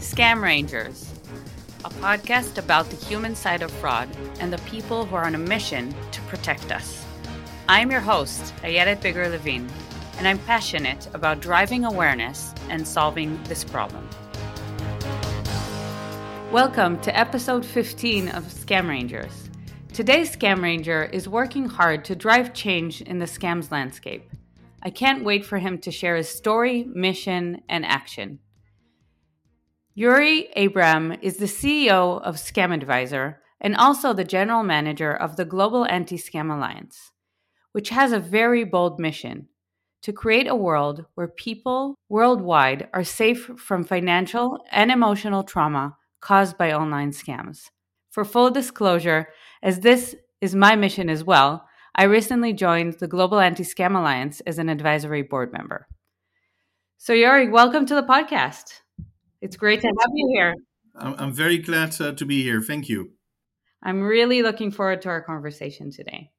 Scam Rangers, a podcast about the human side of fraud and the people who are on a mission to protect us. I'm your host, Ayelet Biger-Levin, and I'm passionate about driving awareness and solving this problem. Welcome to episode 15 of Scam Rangers. Today's Scam Ranger is working hard to drive change in the scams landscape. I can't wait for him to share his story, mission, and action. Jorij Abram is the CEO of Scamadviser and also the general manager of the Global Anti Scam Alliance, which has a very bold mission to create a world where people worldwide are safe from financial and emotional trauma caused by online scams. For full disclosure, as this is my mission as well, I recently joined the Global Anti Scam Alliance as an advisory board member. So, Jorij, welcome to the podcast. It's great to have you here. I'm very glad uh, to be here. Thank you. I'm really looking forward to our conversation today.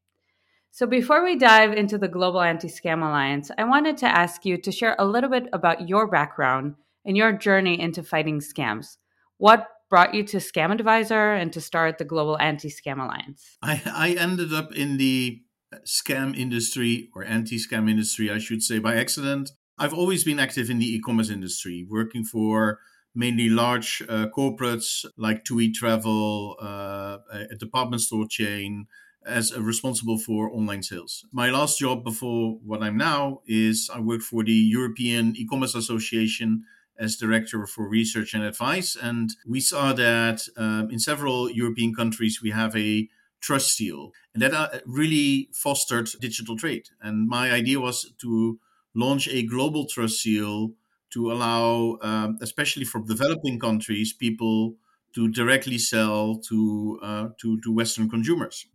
So, before we dive into the Global Anti Scam Alliance, I wanted to ask you to share a little bit about your background and your journey into fighting scams. What brought you to Scamadviser and to start the Global Anti Scam Alliance? I, I ended up in the scam industry or anti scam industry, I should say, by accident. I've always been active in the e commerce industry, working for mainly large uh, corporates like TUI Travel, uh, a department store chain, as responsible for online sales. My last job before what I'm now is I worked for the European E Commerce Association as director for research and advice. And we saw that um, in several European countries, we have a trust seal. And that uh, really fostered digital trade. And my idea was to launch a global trust seal to allow, um, especially for developing countries, people to directly sell to uh, to, to Western consumers.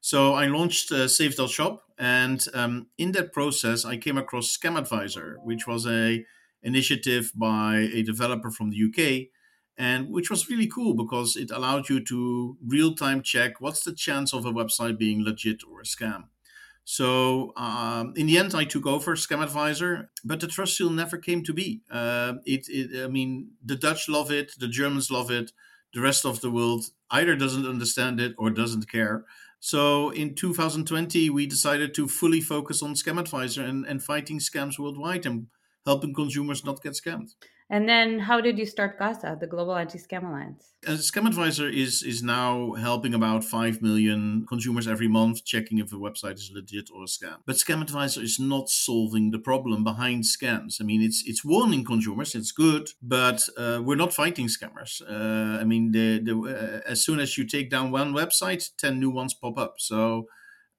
So I launched uh, Shop, and um, in that process, I came across Scamadviser, which was a initiative by a developer from the UK, and which was really cool because it allowed you to real time check what's the chance of a website being legit or a scam. So um, in the end, I took over Scamadviser, but the trust seal never came to be. Uh, it, it, I mean, the Dutch love it, the Germans love it, the rest of the world either doesn't understand it or doesn't care. So in 2020, we decided to fully focus on Scamadviser and, and fighting scams worldwide and helping consumers not get scammed. And then, how did you start GASA, the Global Anti-Scam Alliance? Scamadviser is is now helping about five million consumers every month, checking if a website is legit or a scam. But Scamadviser is not solving the problem behind scams. I mean, it's it's warning consumers, it's good, but uh, we're not fighting scammers. Uh, I mean, the, the uh, as soon as you take down one website, ten new ones pop up. So.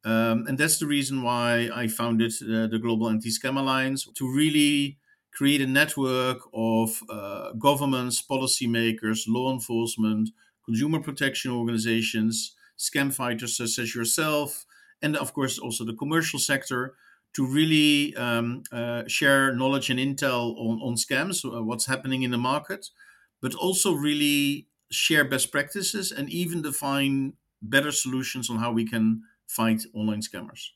Um, and that's the reason why I founded uh, the Global Anti Scam Alliance to really create a network of uh, governments, policymakers, law enforcement, consumer protection organizations, scam fighters such as yourself, and of course also the commercial sector to really um, uh, share knowledge and intel on, on scams, uh, what's happening in the market, but also really share best practices and even define better solutions on how we can fight online scammers.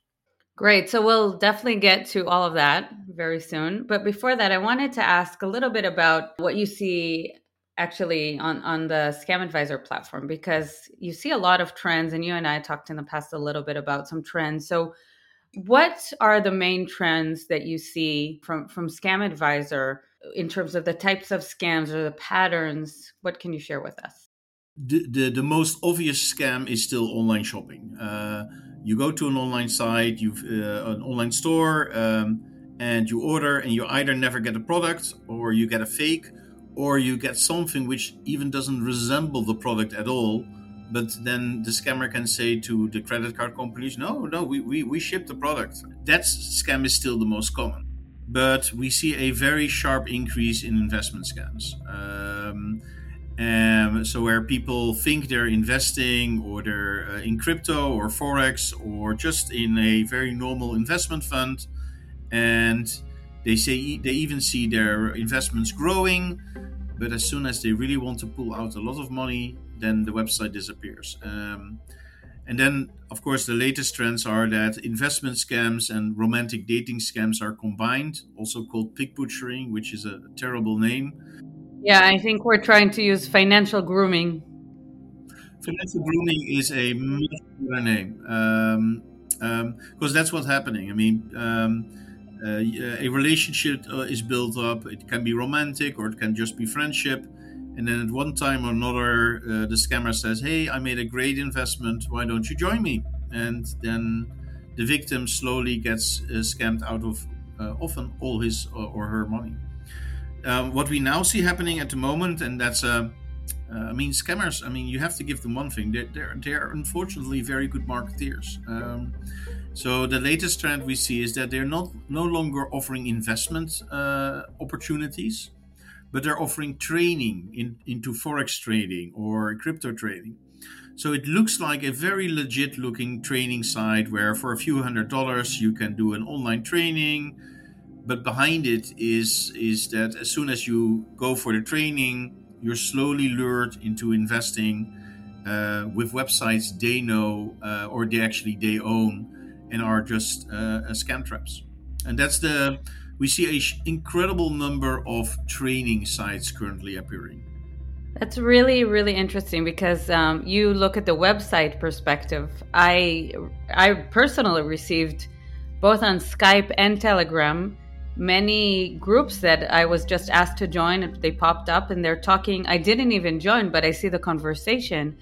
Great. So we'll definitely get to all of that very soon. But before that, I wanted to ask a little bit about what you see actually on, on the Scamadviser platform, because you see a lot of trends, and you and I talked in the past a little bit about some trends. So, what are the main trends that you see from, from Scamadviser in terms of the types of scams or the patterns? What can you share with us? The, the, most obvious scam is still online shopping. Uh, you go to an online site, you've uh, an online store, um, and you order, and you either never get a product, or you get a fake, or you get something which even doesn't resemble the product at all. But then the scammer can say to the credit card companies, "No, no, we we, we ship the product." That scam is still the most common, but we see a very sharp increase in investment scams. Um, um, so where people think they're investing or they're uh, in crypto or forex or just in a very normal investment fund, and they say they even see their investments growing, but as soon as they really want to pull out a lot of money, then the website disappears. Um, And then, of course, the latest trends are that investment scams and romantic dating scams are combined, also called pig butchering, which is a terrible name. Yeah, I think we're trying to use financial grooming. Financial grooming is a much better name because um, um, that's what's happening. I mean, um, uh, a relationship uh, is built up. It can be romantic or it can just be friendship and then at one time or another, uh, the scammer says, Hey, I made a great investment. Why don't you join me? And then the victim slowly gets uh, scammed out of uh, often all his or her money. Um, what we now see happening at the moment, and that's, uh, uh, I mean, scammers, I mean, you have to give them one thing. They're, they're, they're unfortunately very good marketeers. Um, so the latest trend we see is that they're not no longer offering investment uh, opportunities but they're offering training in, into forex trading or crypto trading. So it looks like a very legit looking training site where for a few hundred dollars you can do an online training. But behind it is is that as soon as you go for the training, you're slowly lured into investing uh, with websites they know uh, or they actually they own and are just uh, scam traps. And that's the we see an incredible number of training sites currently appearing. That's really, really interesting because um, you look at the website perspective. I, I personally received both on Skype and Telegram many groups that I was just asked to join. They popped up and they're talking. I didn't even join, but I see the conversation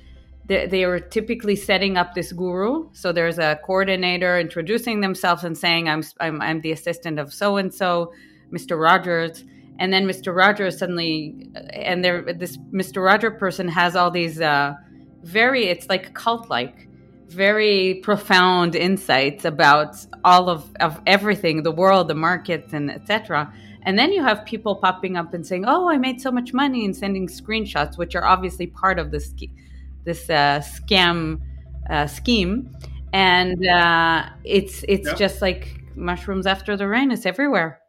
they, they are typically setting up this guru. So there's a coordinator introducing themselves and saying, I'm, I'm, I'm the assistant of so and so, Mr. Rogers. And then Mr. Rogers suddenly, and there, this Mr. Roger person has all these uh, very, it's like cult like, very profound insights about all of, of everything the world, the markets, and etc. And then you have people popping up and saying, Oh, I made so much money and sending screenshots, which are obviously part of scheme this uh, scam uh, scheme, and uh, it's it's yeah. just like mushrooms after the rain. It's everywhere.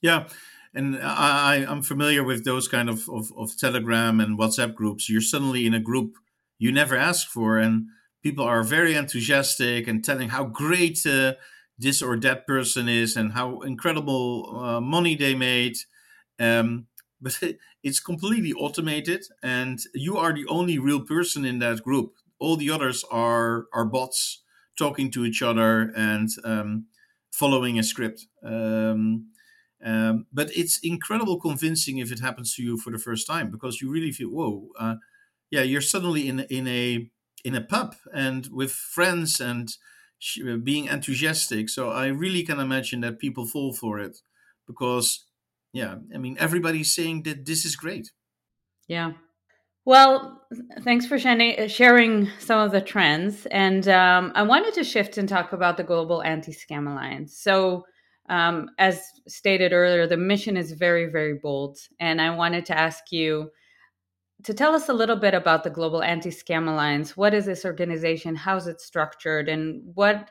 Yeah, and I, I'm familiar with those kind of, of, of Telegram and WhatsApp groups. You're suddenly in a group you never asked for, and people are very enthusiastic and telling how great uh, this or that person is and how incredible uh, money they made. Um, but it's completely automated and you are the only real person in that group all the others are are bots talking to each other and um, following a script um, um, but it's incredible convincing if it happens to you for the first time because you really feel whoa uh, yeah you're suddenly in in a in a pub and with friends and being enthusiastic so i really can imagine that people fall for it because yeah, I mean, everybody's saying that this is great. Yeah. Well, thanks for sharing some of the trends. And um, I wanted to shift and talk about the Global Anti Scam Alliance. So, um, as stated earlier, the mission is very, very bold. And I wanted to ask you to tell us a little bit about the Global Anti Scam Alliance. What is this organization? How's it structured? And what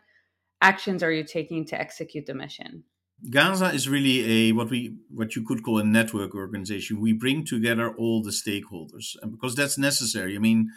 actions are you taking to execute the mission? GASA is really a what we what you could call a network organization. We bring together all the stakeholders, because that's necessary. I mean,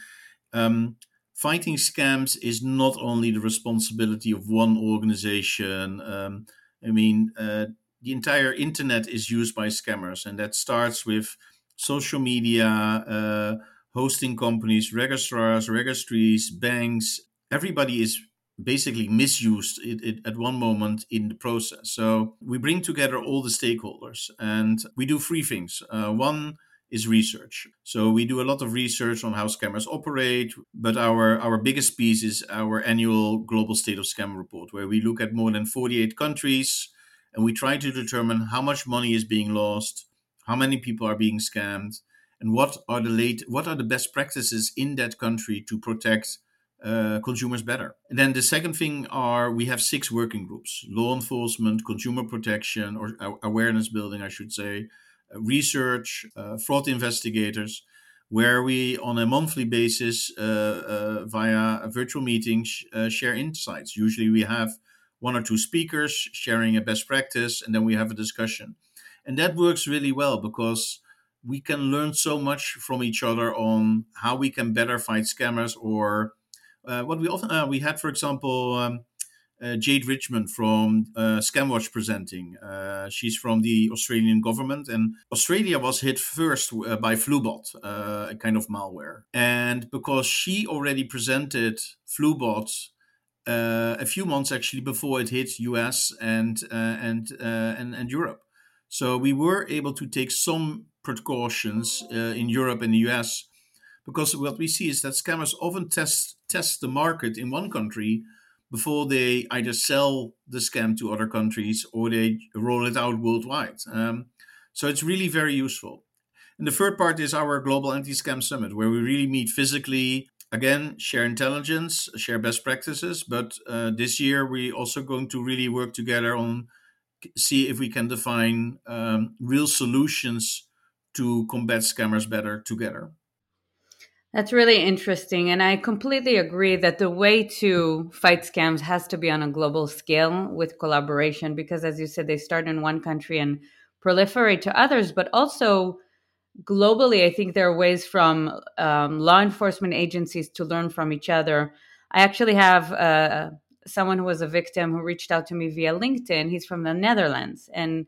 um, fighting scams is not only the responsibility of one organization. Um, I mean, uh, the entire internet is used by scammers, and that starts with social media, uh, hosting companies, registrars, registries, banks. Everybody is basically misused it, it, at one moment in the process. So we bring together all the stakeholders and we do three things. Uh, one is research. So we do a lot of research on how scammers operate, but our, our biggest piece is our annual Global State of Scam report, where we look at more than 48 countries and we try to determine how much money is being lost, how many people are being scammed, and what are the late what are the best practices in that country to protect uh, consumers better. And then the second thing are we have six working groups: law enforcement, consumer protection, or awareness building, I should say, uh, research, uh, fraud investigators, where we on a monthly basis uh, uh, via virtual meetings share insights. Usually, we have one or two speakers sharing a best practice, and then we have a discussion, and that works really well because we can learn so much from each other on how we can better fight scammers or Uh, what we often uh, we had, for example, um, uh, Jade Richmond from uh, Scamwatch presenting. Uh, she's from the Australian government, and Australia was hit first uh, by Flubot, a kind of malware. And because she already presented Flubot a few months actually before it hit US and and, and and Europe, so we were able to take some precautions in Europe and the US. Because what we see is that scammers often test test the market in one country before they either sell the scam to other countries or they roll it out worldwide. Um, so it's really very useful. And the third part is our Global Anti Scam Summit, where we really meet physically, again, share intelligence, share best practices. But uh, this year, we're also going to really work together on see if we can define um, real solutions to combat scammers better together. That's really interesting. And I completely agree that the way to fight scams has to be on a global scale with collaboration, because as you said, they start in one country and proliferate to others, but also globally, I think there are ways from um, law enforcement agencies to learn from each other. I actually have uh, someone who was a victim who reached out to me via LinkedIn. He's from the Netherlands and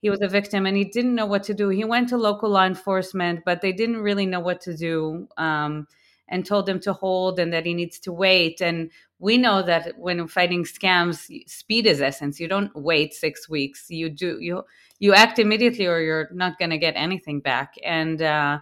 he was a victim and he didn't know what to do. He went to local law enforcement, but they didn't really know what to do um, and told him to hold and that he needs to wait. And we know that when fighting scams, speed is essence. You don't wait six weeks. You do you you act immediately, or you're not going to get anything back. And uh,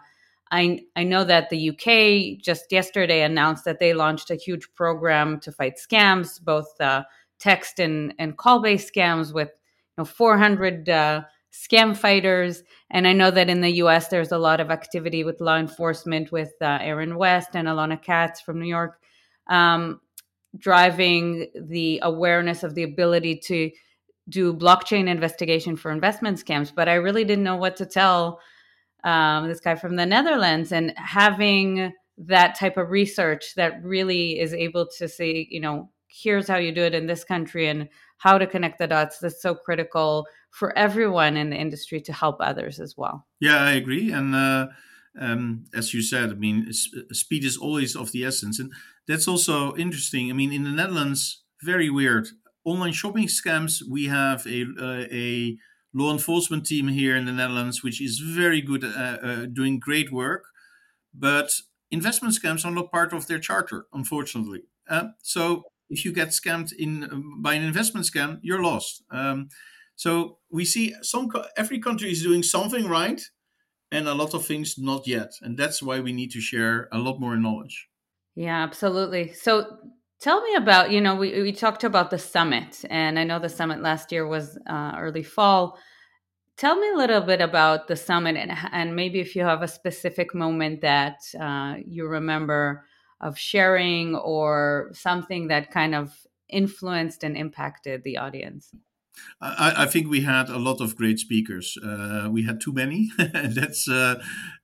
I I know that the UK just yesterday announced that they launched a huge program to fight scams, both uh, text and and call based scams with know 400 uh, scam fighters. And i know that in the us there's a lot of activity with law enforcement with uh, erin west and alana katz from new york um, driving the awareness of the ability to do blockchain investigation for investment scams. But i really didn't know what to tell um, this guy from the netherlands and having that type of research that really is able to say you know here's how you do it in this country and how to connect the dots that's so critical for everyone in the industry to help others as well. Yeah i agree. And uh, um, as you said i mean speed is always of the essence. And that's also interesting. I mean in the netherlands very weird. Online shopping scams we have a, uh, a law enforcement team here in the netherlands which is very good uh, uh, doing great work but investment scams are not part of their charter unfortunately uh, so if you get scammed in by an investment scam, you're lost. Um, so we see some every country is doing something right, and a lot of things not yet, and that's why we need to share a lot more knowledge. Yeah, absolutely. So tell me about you know we we talked about the summit, and I know the summit last year was uh, early fall. Tell me a little bit about the summit, and and maybe if you have a specific moment that uh, you remember of sharing or something that kind of influenced and impacted the audience? I, I, think we had a lot of great speakers. Uh, we had too many. That's uh,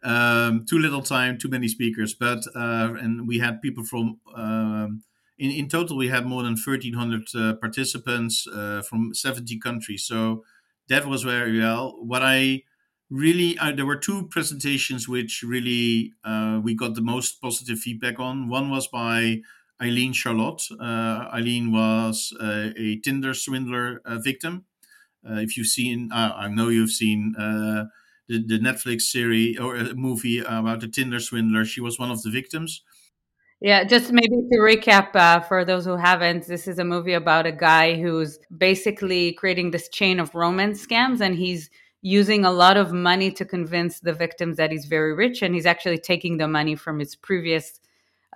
um, too little time, too many speakers. But uh, and we had people from. Um, in, in total, we had more than 1,300 uh, participants uh, from 70 countries. So that was very well. What I really there were two presentations which really uh, we got the most positive feedback on. One was by ayleen charlotte. Uh, ayleen was uh, a tinder swindler victim. If you've seen i know you've seen the, the netflix series or a movie about the tinder swindler. She was one of the victims yeah, just maybe to recap uh, for those who haven't, this is a movie about a guy who's basically creating this chain of romance scams, and he's using a lot of money to convince the victims that he's very rich and he's actually taking the money from his previous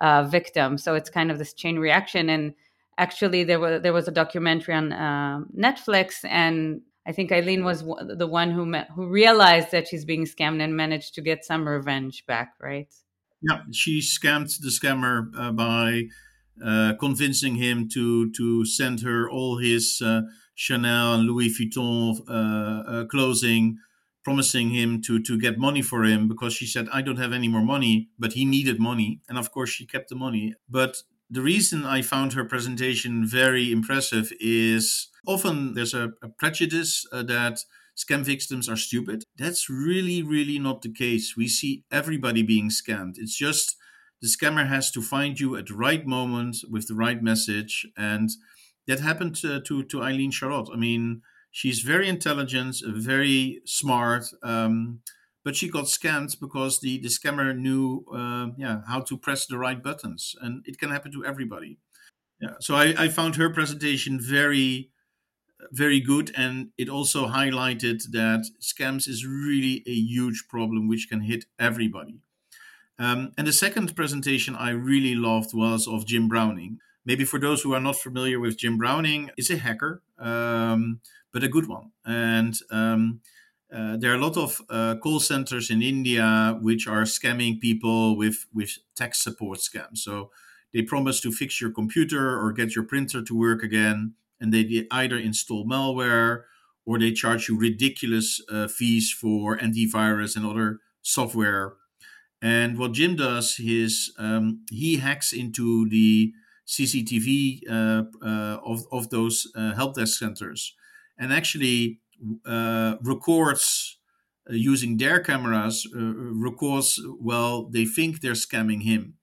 uh, victim. So it's kind of this chain reaction and actually there was there was a documentary on uh, netflix and i think ayleen was the one who met, who realized that she's being scammed and managed to get some revenge back right yeah she scammed the scammer uh, by uh, convincing him to to send her all his uh, Chanel and Louis Vuitton uh, uh, clothing, promising him to to get money for him because she said I don't have any more money, but he needed money, and of course she kept the money. But the reason I found her presentation very impressive is often there's a, a prejudice uh, that scam victims are stupid. That's really, really not the case. We see everybody being scammed. It's just the scammer has to find you at the right moment with the right message. And that happened to, to, to Ayleen Charlotte. I mean, she's very intelligent, very smart. Um, but she got scammed because the, the scammer knew uh, yeah how to press the right buttons and it can happen to everybody yeah so I, I found her presentation very very good and it also highlighted that scams is really a huge problem which can hit everybody. Um, and the second presentation i really loved was of jim browning. Maybe for those who are not familiar with jim browning is a hacker um, but a good one. And um, uh, there are a lot of uh, call centers in India which are scamming people with with tech support scams. So they promise to fix your computer or get your printer to work again, and they either install malware or they charge you ridiculous uh, fees for antivirus and other software. And what Jim does is um, he hacks into the CCTV uh, uh, of of those uh, help desk centers, and actually uh, records uh, using their cameras, records, well, they think they're scamming him.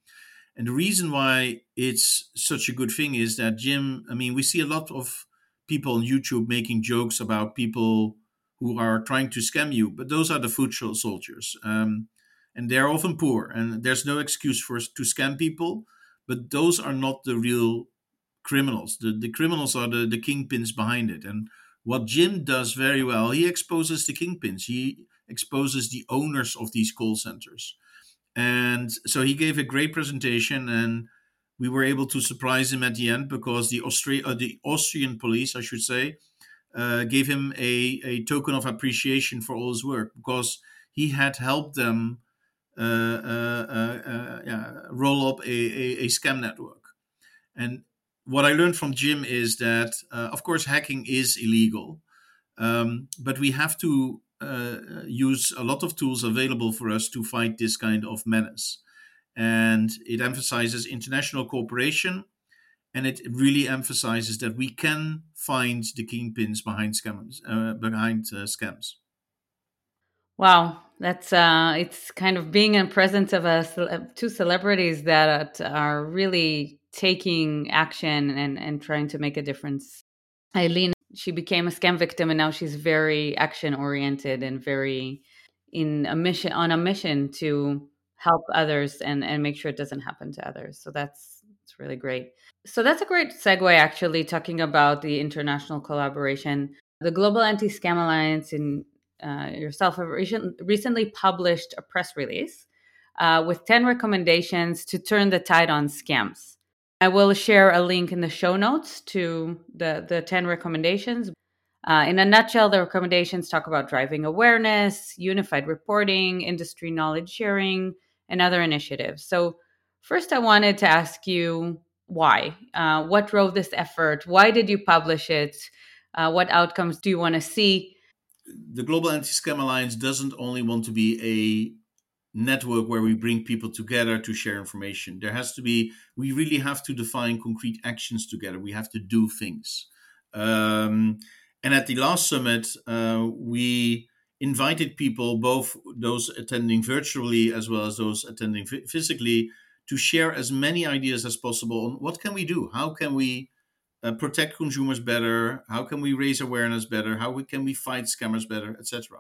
And the reason why it's such a good thing is that Jim, I mean, we see a lot of people on YouTube making jokes about people who are trying to scam you, but those are the foot soldiers. Um, and they're often poor, and there's no excuse for us to scam people, but those are not the real criminals. The, the criminals are the, the kingpins behind it. And what Jim does very well, he exposes the kingpins. He exposes the owners of these call centers. And so he gave a great presentation, and we were able to surprise him at the end because the, Austri- uh, the Austrian police, I should say, uh, gave him a, a token of appreciation for all his work because he had helped them uh, uh, uh, uh yeah, roll up a, a, a, scam network. And what I learned from Jim is that, of course, hacking is illegal, um, but we have to use a lot of tools available for us to fight this kind of menace. And it emphasizes international cooperation, and it really emphasizes that we can find the kingpins behind scams. Uh, behind uh, scams. Wow, that's uh, it's kind of being in presence of a, two celebrities that are really taking action and, and trying to make a difference. Ayleen, she became a scam victim and now she's very action oriented and very in a mission on a mission to help others and, and make sure it doesn't happen to others. So that's it's really great. So that's a great segue actually talking about the international collaboration. The Global Anti-Scam Alliance and uh, yourself have recent, recently published a press release uh, with 10 recommendations to turn the tide on scams. I will share a link in the show notes to the, the 10 recommendations. Uh, in a nutshell, the recommendations talk about driving awareness, unified reporting, industry knowledge sharing, and other initiatives. So, first, I wanted to ask you why? Uh, what drove this effort? Why did you publish it? Uh, what outcomes do you want to see? The Global Anti Scam Alliance doesn't only want to be a network where we bring people together to share information. There has to be, we really have to define concrete actions together. We have to do things. Um, and at the last summit, uh, we invited people, both those attending virtually as well as those attending f- physically, to share as many ideas as possible on what can we do? How can we uh, protect consumers better? How can we raise awareness better? How we, can we fight scammers better, etc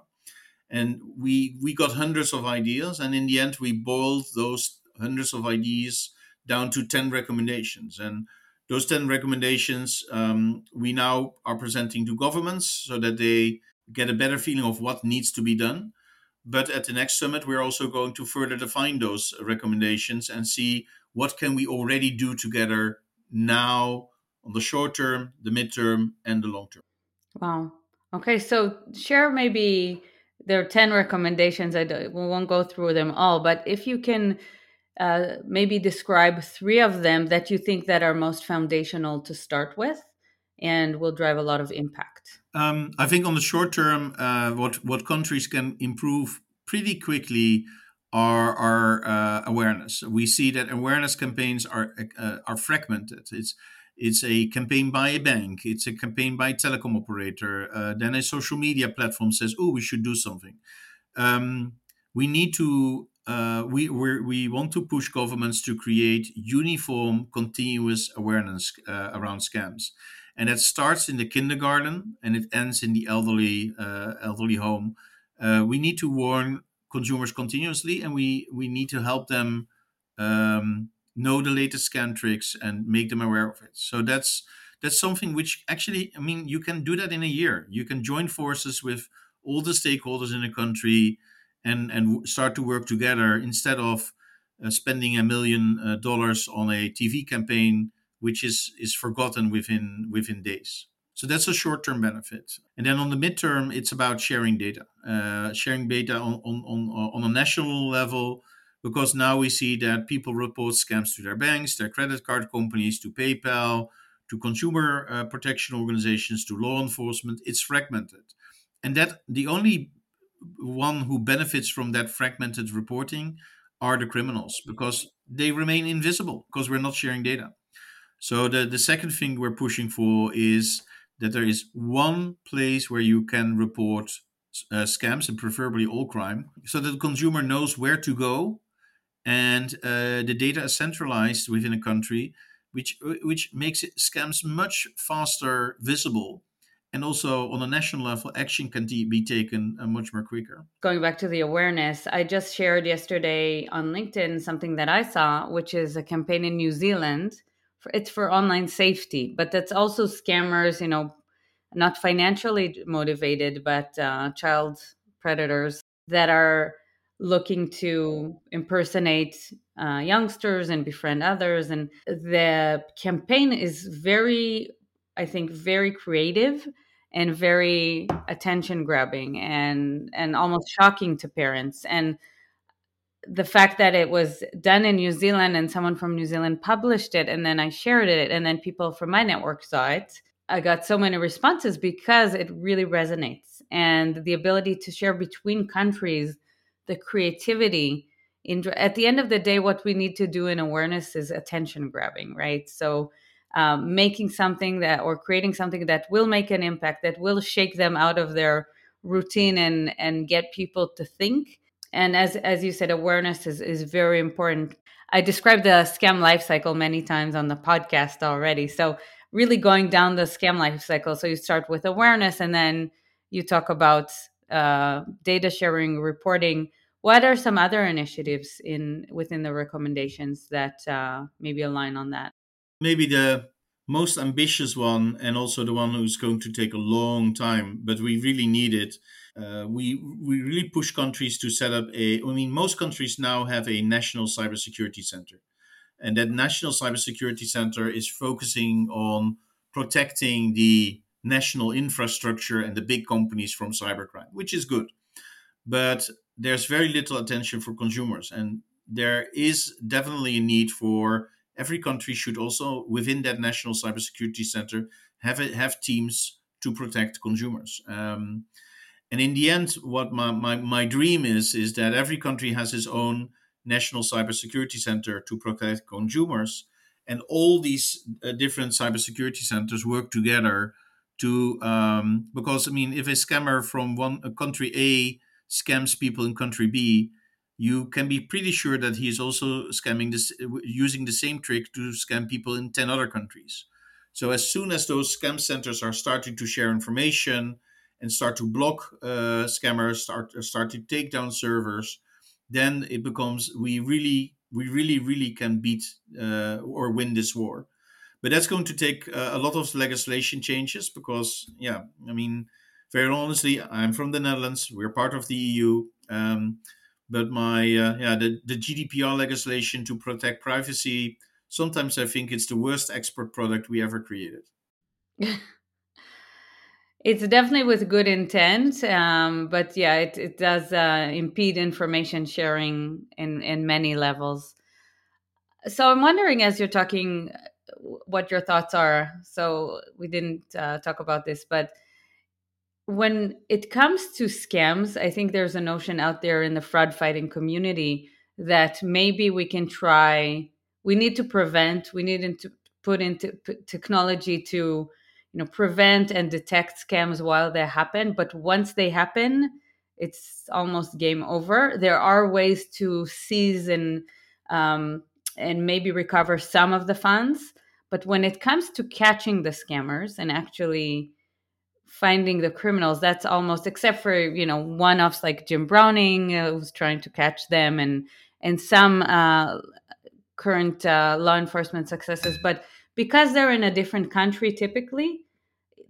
and we we got hundreds of ideas and in the end we boiled those hundreds of ideas down to 10 recommendations. And those 10 recommendations um, we now are presenting to governments so that they get a better feeling of what needs to be done. But at the next summit we're also going to further define those recommendations and see what can we already do together now on the short term the midterm and the long term. Wow. Okay so share maybe there are 10 recommendations. I we won't go through them all, but if you can uh, maybe describe three of them that you think that are most foundational to start with and will drive a lot of impact. Um, I think on the short term, uh, what, what countries can improve pretty quickly are uh, awareness. We see that awareness campaigns are uh, are fragmented. It's it's a campaign by a bank. It's a campaign by a telecom operator. Uh, then a social media platform says, "Oh, we should do something." Um, we need to uh, we we want to push governments to create uniform, continuous awareness uh, around scams, and that starts in the kindergarten and it ends in the elderly uh, elderly home. Uh, we need to warn consumers continuously, and we we need to help them um, know the latest scam tricks and make them aware of it. So that's that's something which actually, I mean, you can do that in a year. You can join forces with all the stakeholders in the country and and start to work together instead of uh, spending a million uh, dollars on a TV campaign, which is is forgotten within within days. So that's a short term benefit. And then on the midterm, it's about sharing data, uh, sharing data on, on, on, on a national level, because now we see that people report scams to their banks, their credit card companies, to PayPal, to consumer uh, protection organizations, to law enforcement. It's fragmented. And that the only one who benefits from that fragmented reporting are the criminals because they remain invisible because we're not sharing data. So the, the second thing we're pushing for is that there is one place where you can report uh, scams and preferably all crime so that the consumer knows where to go and uh, the data is centralized within a country which which makes it, scams much faster visible and also on a national level action can be taken uh, much more quicker. Going back to the awareness i just shared yesterday on linkedin something that i saw which is a campaign in new zealand. For, it's for online safety but that's also scammers you know not financially motivated but uh, child predators that are looking to impersonate uh, youngsters and befriend others and the campaign is very i think very creative and very attention grabbing and and almost shocking to parents. And the fact that it was done in New Zealand and someone from New Zealand published it and then I shared it and then people from my network saw it I got so many responses because it really resonates. And the ability to share between countries the creativity in at the end of the day what we need to do in awareness is attention grabbing right? So um, making something that or creating something that will make an impact that will shake them out of their routine and and get people to think. And as as you said awareness is is very important. I described the scam life cycle many times on the podcast already. So really going down the scam life cycle. So you start with awareness and then you talk about uh, data sharing reporting what are some other initiatives in within the recommendations that uh, maybe align on that maybe the most ambitious one and also the one who's going to take a long time, but we really need it. Uh, we we really push countries to set up a. I mean, most countries now have a national cybersecurity center, and that national cybersecurity center is focusing on protecting the national infrastructure and the big companies from cybercrime, which is good. But there's very little attention for consumers, and there is definitely a need for every country should also, within that national cybersecurity center, have a, have teams to protect consumers. Um, and in the end, what my, my, my dream is is that every country has its own national cybersecurity center to protect consumers, and all these uh, different cybersecurity centers work together to um, because I mean, if a scammer from one country A scams people in country B, you can be pretty sure that he is also scamming this using the same trick to scam people in 10 other countries. So as soon as those scam centers are starting to share information and start to block uh, scammers start start to take down servers then it becomes we really we really really can beat uh, or win this war but that's going to take uh, a lot of legislation changes because yeah i mean very honestly i'm from the netherlands we're part of the eu um, but my uh, yeah the, the gdpr legislation to protect privacy sometimes i think it's the worst export product we ever created. It's definitely with good intent um, but yeah it, it does uh, impede information sharing in in many levels. So i'm wondering as you're talking what your thoughts are so we didn't uh, talk about this but when it comes to scams, I think there's a notion out there in the fraud fighting community that maybe we can try. We need to prevent. We need to put into technology to, you know, prevent and detect scams while they happen. But once they happen, it's almost game over. There are ways to seize and um, and maybe recover some of the funds, but when it comes to catching the scammers and actually finding the criminals, that's almost except for you know one-offs like Jim Browning uh, who's trying to catch them and and some uh, current uh, law enforcement successes, but because they're in a different country typically,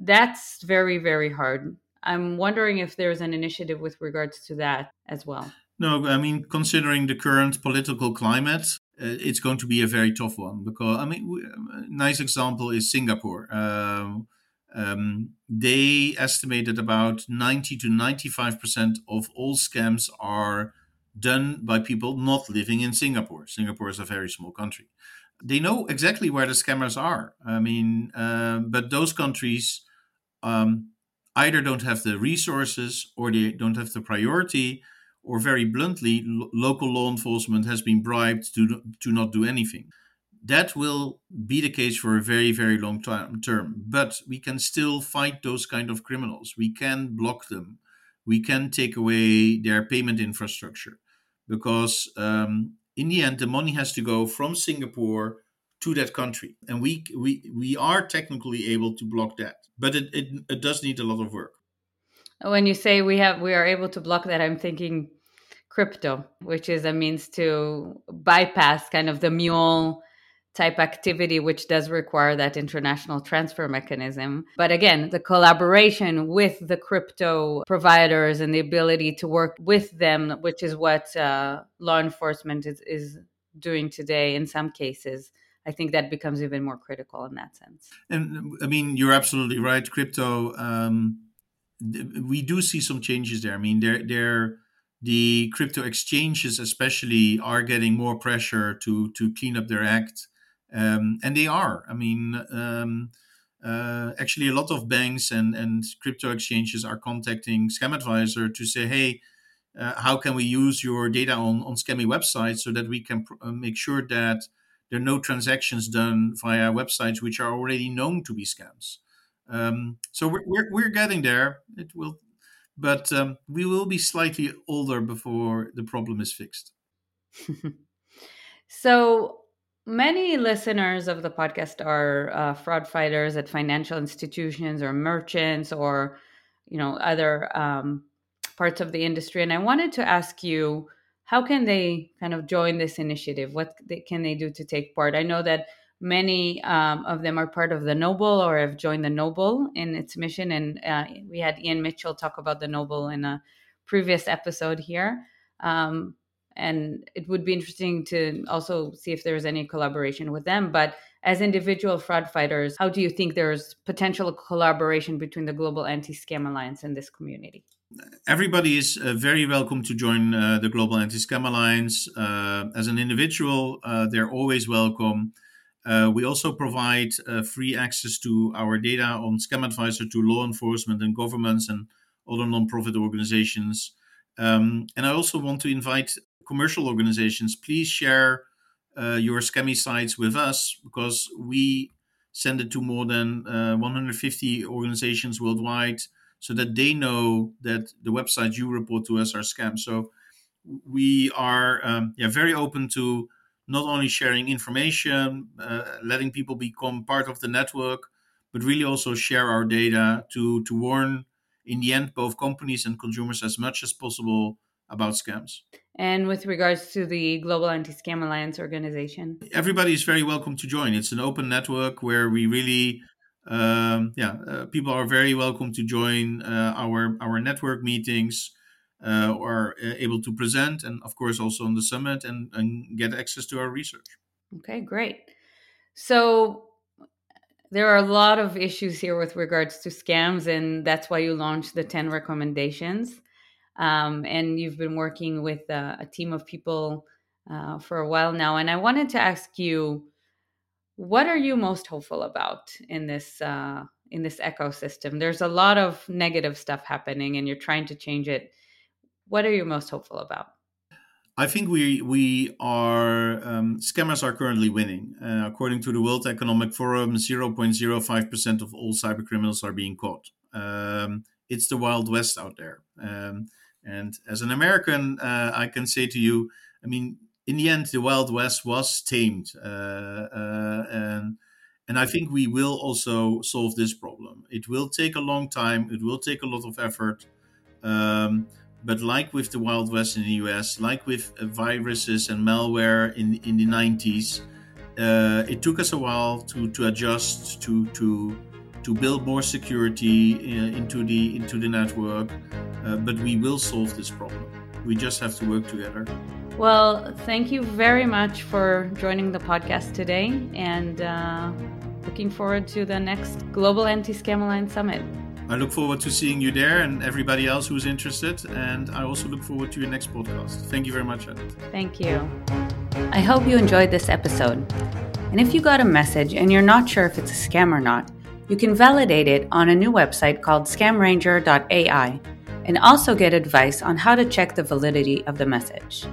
that's very very hard I'm wondering if there's an initiative with regards to that as well. No, I mean, considering the current political climate, uh, it's going to be a very tough one because, I mean, we, a nice example is Singapore. Um, um, they estimated about 90 to 95% of all scams are done by people not living in Singapore. Singapore is a very small country. They know exactly where the scammers are. I mean, uh, but those countries um, either don't have the resources or they don't have the priority, or very bluntly, lo- local law enforcement has been bribed to, to not do anything. That will be the case for a very, very long time, term. But we can still fight those kind of criminals. We can block them. We can take away their payment infrastructure because um, in the end, the money has to go from Singapore to that country. And we, we, we are technically able to block that but it, it, it does need a lot of work. When you say we have we are able to block that, I'm thinking crypto, which is a means to bypass kind of the mule type activity, which does require that international transfer mechanism. But again, the collaboration with the crypto providers and the ability to work with them, which is what uh, law enforcement is, is doing today in some cases, I think that becomes even more critical in that sense. And I mean, you're absolutely right. Crypto, um, we do see some changes there. I mean, they're, they're, the crypto exchanges, especially, are getting more pressure to to clean up their act, um, and they are. I mean, um, uh, actually, a lot of banks and and crypto exchanges are contacting Scamadviser to say, hey. Uh, how can we use your data on, on scammy websites so that we can pr- uh, make sure that there are no transactions done via websites which are already known to be scams. Um, so we're, we're, we're, getting there. It will, but um, we will be slightly older before the problem is fixed. so many listeners of the podcast are uh, fraud fighters at financial institutions or merchants or you know other um, parts of the industry, and I wanted to ask you how can they kind of join this initiative? What can they do to take part? I know that many um, of them are part of the Knoble or have joined the Knoble in its mission. And uh, we had Ian Mitchell talk about the Noble in a previous episode here. Um, and it would be interesting to also see if there's any collaboration with them. But as individual fraud fighters, how do you think there's potential collaboration between the Global Anti Scam Alliance and this community? everybody is uh, very welcome to join uh, the Global Anti Scam Alliance. Uh, as an individual, uh, they're always welcome. Uh, we also provide uh, free access to our data on Scamadviser to law enforcement and governments and other nonprofit organizations. Um, and I also want to invite commercial organizations, please share your scammy sites with us because we send it to more than 150 organizations worldwide so that they know that the websites you report to us are scams. So we are um, yeah very open to not only sharing information, uh, letting people become part of the network, but really also share our data to to warn in the end both companies and consumers as much as possible about scams. And with regards to the Global Anti Scam Alliance organization, everybody is very welcome to join. It's an open network where we really um, yeah, uh, people are very welcome to join uh, our our network meetings uh, or uh, able to present, and of course also on the summit and, and get access to our research. Okay, great. So there are a lot of issues here with regards to scams, and that's why you launched the ten recommendations. Um, and you've been working with uh, a team of people uh, for a while now, and I wanted to ask you what are you most hopeful about in this uh, in this ecosystem? There's a lot of negative stuff happening, and you're trying to change it. What are you most hopeful about? I think we we are um, scammers are currently winning. Uh, according to the World Economic Forum, 0.05 percent of all cyber criminals are being caught. Um, it's the wild west out there. Um, And as an American, uh, I can say to you, I mean, in the end, the Wild West was tamed, uh, uh, and and I think we will also solve this problem. It will take a long time. It will take a lot of effort. Um, but like with the Wild West in the US, like with uh, viruses and malware in in the 90s, uh, it took us a while to to adjust to to to build more security uh, into the into the network. Uh, but we will solve this problem. We just have to work together. Well, thank you very much for joining the podcast today and uh, looking forward to the next Global Anti Scam Alliance Summit. I look forward to seeing you there and everybody else who's interested. And I also look forward to your next podcast. Thank you very much, Edith. Thank you. I hope you enjoyed this episode. And if you got a message and you're not sure if it's a scam or not, you can validate it on a new website called scamranger.ai and also get advice on how to check the validity of the message.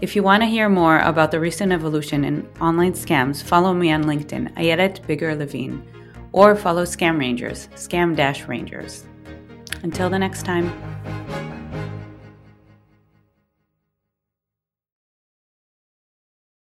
If you want to hear more about the recent evolution in online scams, follow me on LinkedIn, Ayelet Biger-Levin, or follow Scam Rangers, Scam Dash Rangers. Until the next time.